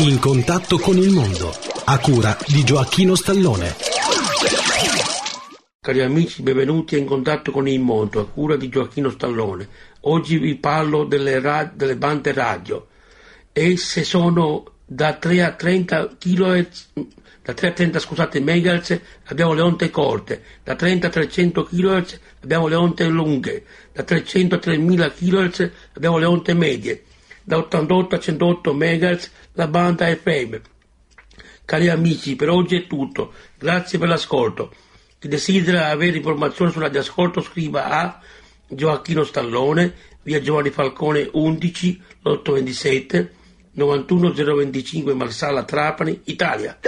In contatto con il mondo, a cura di Gioacchino Stallone. Cari amici, benvenuti a In contatto con il mondo, a cura di Gioacchino Stallone. Oggi vi parlo delle, ra- delle bande radio. Esse sono da 3 a 30 kHz, da 3 a 30 scusate, MHz abbiamo le onde corte, da 30 a 300 kHz abbiamo le onde lunghe, da 300 a 3000 kHz abbiamo le onde medie, da 88 a 108 MHz la banda FM. Cari amici, per oggi è tutto. Grazie per l'ascolto. Chi desidera avere informazioni sulla di ascolto scriva a Gioacchino Stallone, via Giovanni Falcone 11, 827 91025 Marsala Trapani, Italia.